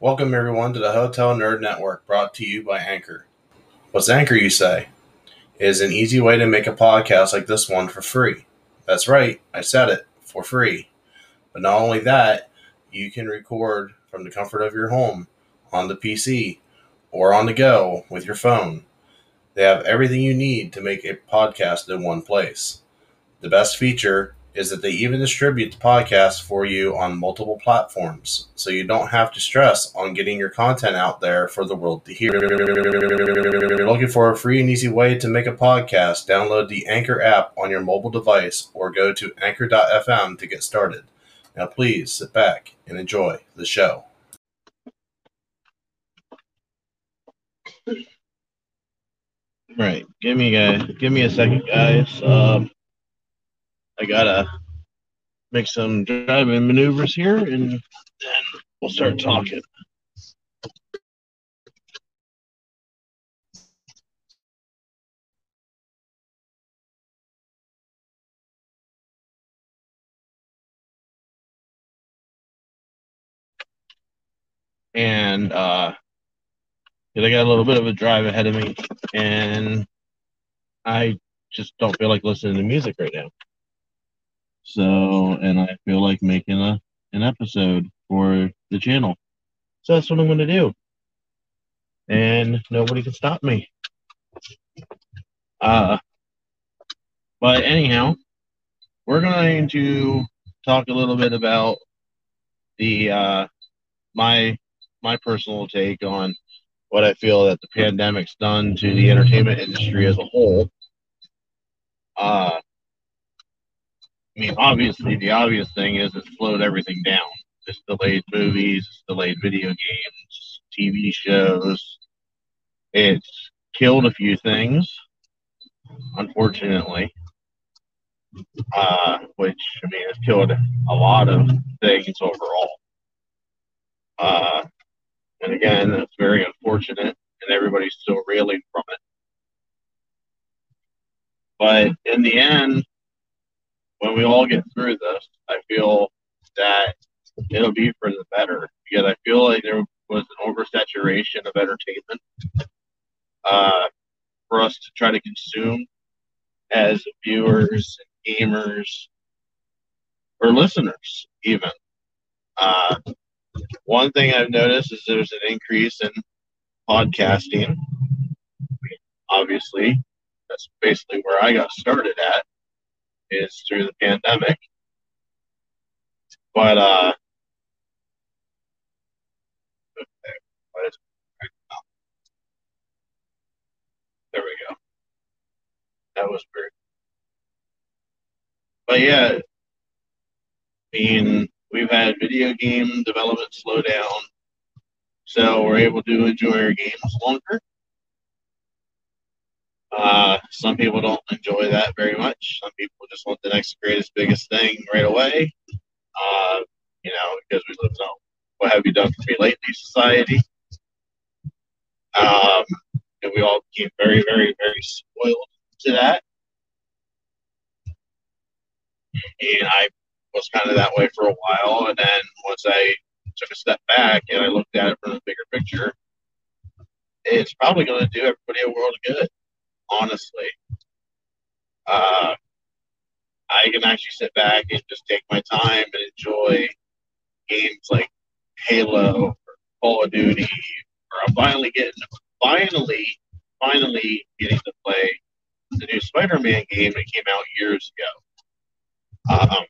Welcome, everyone, to the Hotel Nerd Network brought to you by Anchor. What's Anchor, you say? It is an easy way to make a podcast like this one for free. That's right, I said it for free. But not only that, you can record from the comfort of your home, on the PC, or on the go with your phone. They have everything you need to make a podcast in one place. The best feature is that they even distribute the podcast for you on multiple platforms, so you don't have to stress on getting your content out there for the world to hear. If you're looking for a free and easy way to make a podcast, download the Anchor app on your mobile device or go to anchor.fm to get started. Now, please sit back and enjoy the show. Right. Give me a give me a second, guys. Um, I gotta make some driving maneuvers here, and then we'll start talking. And uh, I got a little bit of a drive ahead of me, and I just don't feel like listening to music right now. So, and I feel like making a an episode for the channel. So that's what I'm going to do. And nobody can stop me. Uh, but anyhow, we're going to talk a little bit about the uh, my my personal take on what I feel that the pandemic's done to the entertainment industry as a whole. Uh, I mean, obviously, the obvious thing is it's slowed everything down. It's delayed movies, it's delayed video games, TV shows. It's killed a few things, unfortunately. Uh, which I mean, it's killed a lot of things overall. Uh, and again, it's very unfortunate, and everybody's still reeling from it. But in the end, when we all get through this, I feel that it'll be for the better because I feel like there was an oversaturation of entertainment uh, for us to try to consume as viewers, and gamers, or listeners, even. Uh, one thing I've noticed is there's an increase in podcasting. Obviously, that's basically where I got started at is through the pandemic. But uh there we go. That was weird. But yeah, I mean we've had video game development slow down. So we're able to enjoy our games longer. Uh, some people don't enjoy that very much. Some people just want the next greatest, biggest thing right away. Uh, you know, because we live in a what have you done for me lately society. Um, and we all became very, very, very spoiled to that. And I was kind of that way for a while. And then once I took a step back and I looked at it from the bigger picture, it's probably going to do everybody a world of good honestly. Uh, I can actually sit back and just take my time and enjoy games like Halo or Call of Duty, or I'm finally getting, finally, finally getting to play the new Spider-Man game that came out years ago. Um,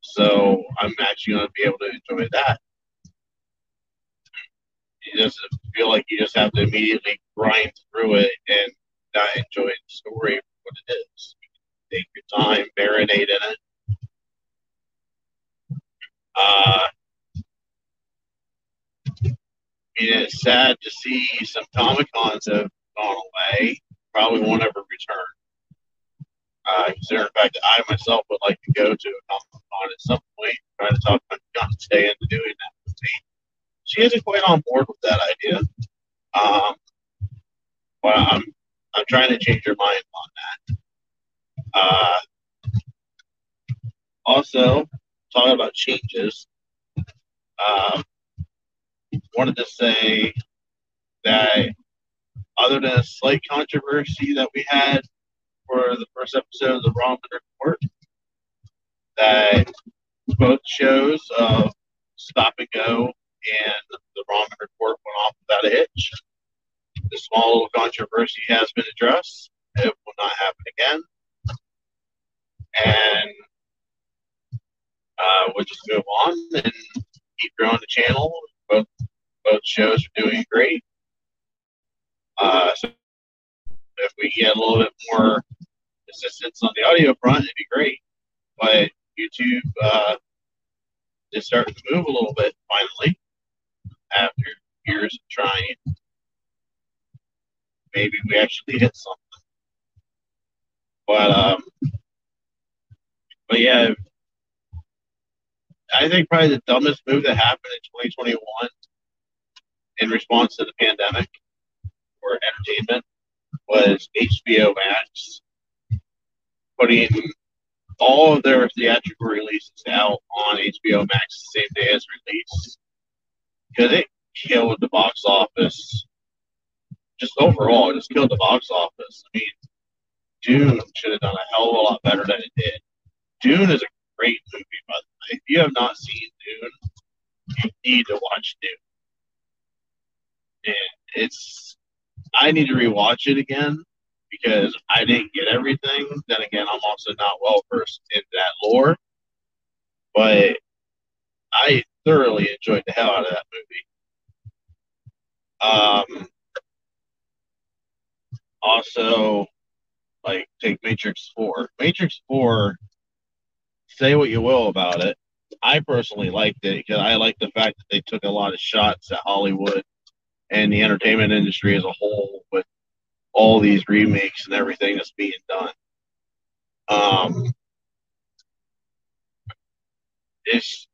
so I'm actually going to be able to enjoy that. It doesn't feel like you just have to immediately grind through it and not enjoy the story for what it is. Take your time, marinate in it. Uh, I mean, it's sad to see some Comic Cons have gone away. Probably won't ever return. Uh, considering the fact I myself would like to go to a Comic Con at some point, try to talk my fiance into doing that with me. She isn't quite on board with that idea. Um, but I'm I'm trying to change your mind on that. Uh, also, talking about changes, uh, wanted to say that other than a slight controversy that we had for the first episode of the Ramen Report, that both shows of Stop and Go and the Ramen Report went off without a hitch. The small controversy has been addressed. It will not happen again. And uh, we'll just move on and keep growing the channel. Both both shows are doing great. Uh, so if we get a little bit more assistance on the audio front, it'd be great. But YouTube uh, is starting to move a little bit finally after years of trying. Maybe we actually hit something. But um, but yeah, I think probably the dumbest move that happened in 2021 in response to the pandemic for entertainment was HBO Max putting all of their theatrical releases out on HBO Max the same day as release because it killed the box office. Just overall, it just killed the box office. I mean, Dune should have done a hell of a lot better than it did. Dune is a great movie, by the way. If you have not seen Dune, you need to watch Dune. And it's, I need to rewatch it again because I didn't get everything. Then again, I'm also not well versed in that lore. But I thoroughly enjoyed the hell out of that movie. Um, also, like take Matrix Four. Matrix Four. Say what you will about it. I personally liked it because I like the fact that they took a lot of shots at Hollywood and the entertainment industry as a whole with all these remakes and everything that's being done. Um, it's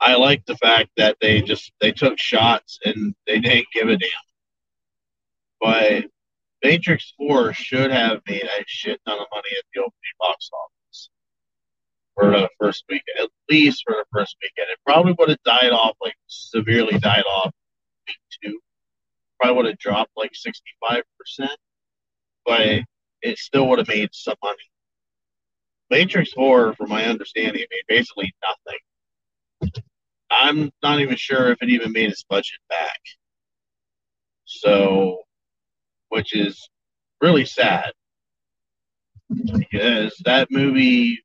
I like the fact that they just they took shots and they didn't give a damn. But Matrix Four should have made a shit ton of money at the opening box office for the first weekend, at least for the first weekend. It probably would have died off like severely died off week two. Probably would have dropped like sixty five percent, but it still would have made some money. Matrix Four, from my understanding, made basically nothing. I'm not even sure if it even made its budget back. So, which is really sad. Because that movie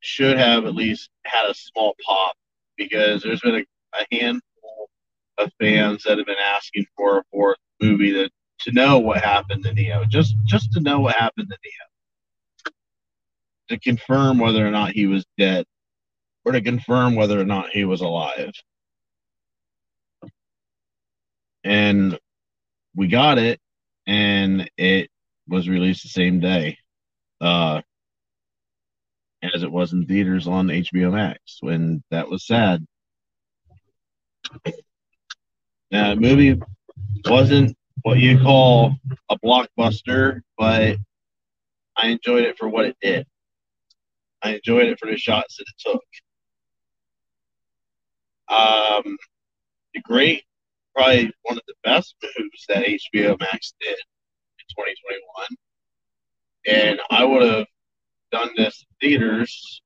should have at least had a small pop because there's been a, a handful of fans that have been asking for a fourth movie that to know what happened to Neo, just just to know what happened to Neo, to confirm whether or not he was dead or to confirm whether or not he was alive. And we got it, and it was released the same day uh, as it was in theaters on HBO Max. When that was sad. Now, the movie wasn't what you call a blockbuster, but I enjoyed it for what it did. I enjoyed it for the shots that it took. Um, the great, probably one of the best moves that HBO Max did in 2021. And I would have done this in theaters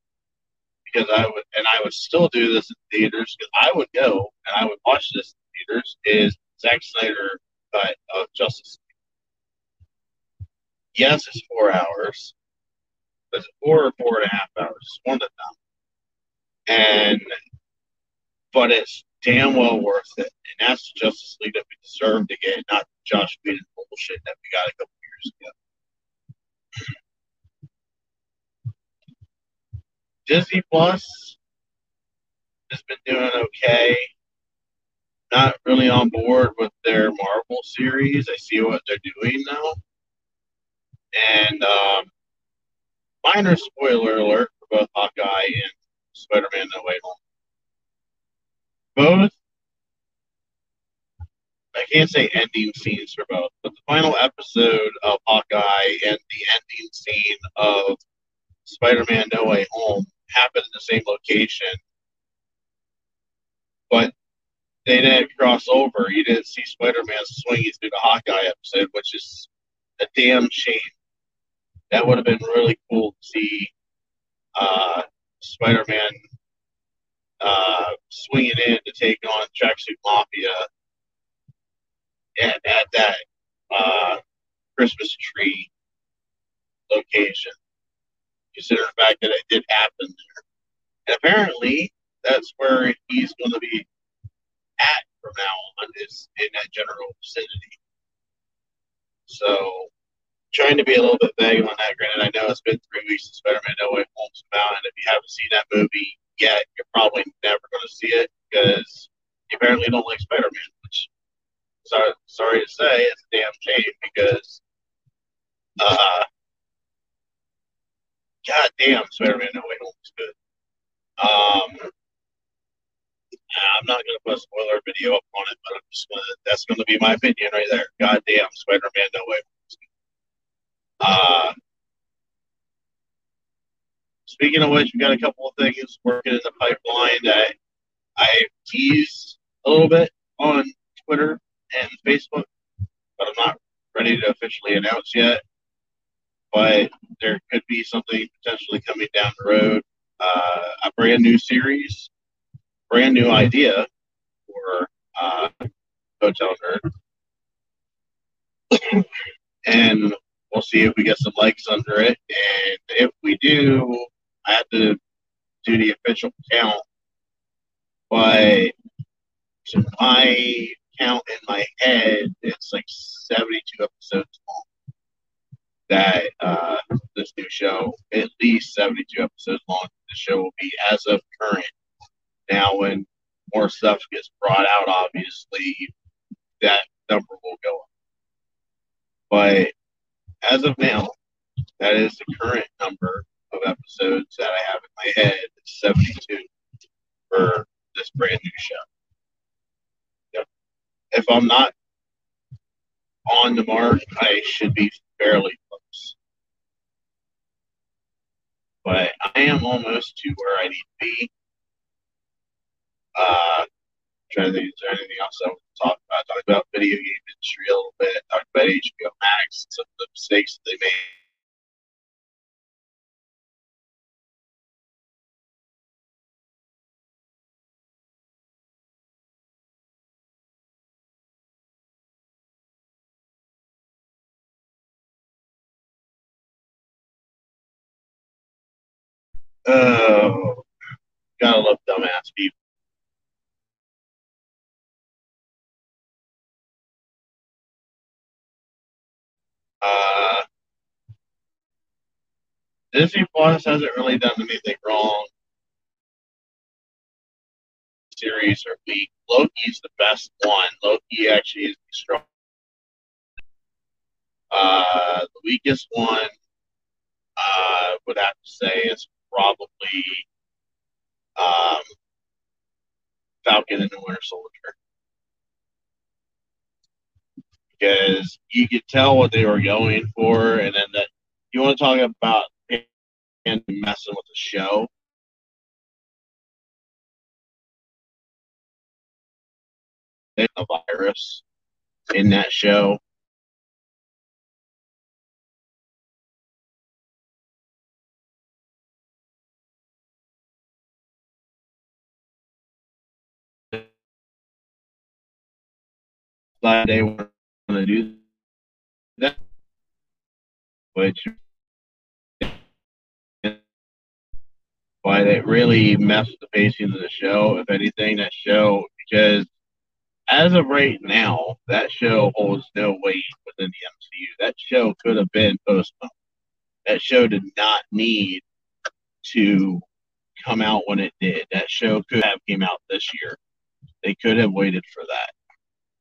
because I would, and I would still do this in theaters because I would go and I would watch this in theaters. Is Zack Snyder of Justice? Yes, it's four hours. It's four or four and a half hours. It's One of them. And but it's damn well worth it. And that's the Justice League that we deserve to get, not Joss Whedon bullshit that we got a couple years ago. Disney Plus has been doing okay. Not really on board with their Marvel series. I see what they're doing now. And um, minor spoiler alert for both Hawkeye and Spider Man No Way Home both I can't say ending scenes for both, but the final episode of Hawkeye and the ending scene of Spider-Man No Way Home happened in the same location, but they didn't cross over. You didn't see Spider Man swinging through the Hawkeye episode, which is a damn shame. That would have been really cool to see uh, Spider Man uh, swinging in to take on Tracksuit Mafia at, at that uh, Christmas tree location, considering the fact that it did happen there. And apparently, that's where he's going to be at from now on, is in that general vicinity. So, trying to be a little bit vague on that. Granted, I know it's been three weeks since Spider-Man No Way Home's come out, and if you haven't seen that movie yet, you're probably never going to see it because you apparently don't like Spider-Man. Which, sorry, sorry to say, it's a damn shame because, uh, god damn, Spider-Man No Way Home is good. Um, I'm not going to put a spoiler video up on it, but I'm just going to, that's going to be my opinion right there. God damn, Spider-Man No Way uh, speaking of which, we got a couple of things working in the pipeline that I teased a little bit on Twitter and Facebook, but I'm not ready to officially announce yet. But there could be something potentially coming down the road. Uh, a brand new series, brand new idea for uh, Hotel Nerd. and we'll see if we get some likes under it. And if we do, I have to do the official count. But to my count in my head, it's like 72 episodes long. That uh, this new show, at least 72 episodes long, the show will be as of current. Now, when more stuff gets brought out, obviously, that number will go up. But as of now, that is the current number episodes that I have in my head. It's 72 for this brand new show. Yep. If I'm not on the mark, I should be fairly close. But I am almost to where I need to be. Uh, trying to think, is there anything else I want to talk about? Talk about video game industry a little bit. Talk about HBO Max, some of the mistakes that they made. Oh, gotta love dumbass people. Uh, Disney Plus hasn't really done anything wrong. Series or week. Loki's the best one. Loki actually is the strong. Uh, the weakest one, uh, would have to say is probably um, Falcon and the Winter Soldier because you could tell what they were going for, and then that you want to talk about and messing with the show. A virus in that show. They were going to do that, which but it really messed the pacing of the show. If anything, that show because as of right now, that show holds no weight within the MCU. That show could have been postponed. That show did not need to come out when it did. That show could have came out this year. They could have waited for that.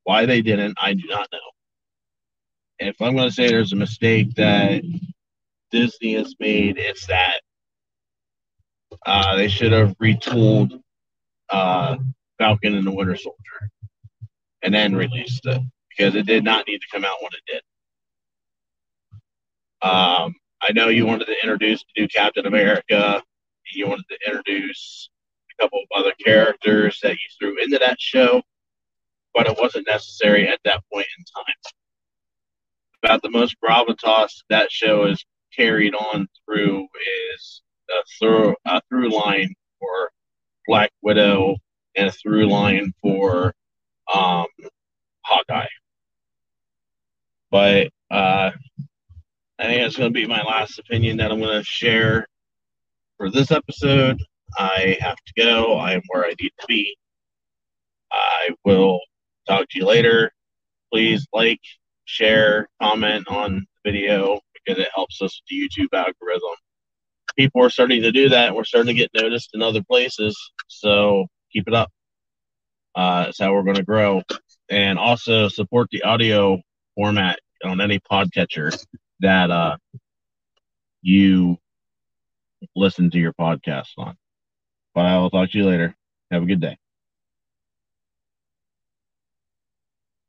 Why they didn't, I do not know if I'm going to say there's a mistake that Disney has made, it's that uh, they should have retooled uh, Falcon and the Winter Soldier and then released it because it did not need to come out when it did. Um, I know you wanted to introduce the new Captain America. You wanted to introduce a couple of other characters that you threw into that show. But it wasn't necessary at that point in time. About the most gravitas that show is carried on through is a through a through line for Black Widow and a through line for um, Hawkeye. But uh, I think that's going to be my last opinion that I'm going to share for this episode. I have to go. I am where I need to be. I will talk to you later. Please like, share, comment on the video because it helps us with the YouTube algorithm. People are starting to do that. We're starting to get noticed in other places. So keep it up. Uh, that's how we're going to grow. And also support the audio format on any podcatcher that uh, you listen to your podcast on. But I will talk to you later. Have a good day.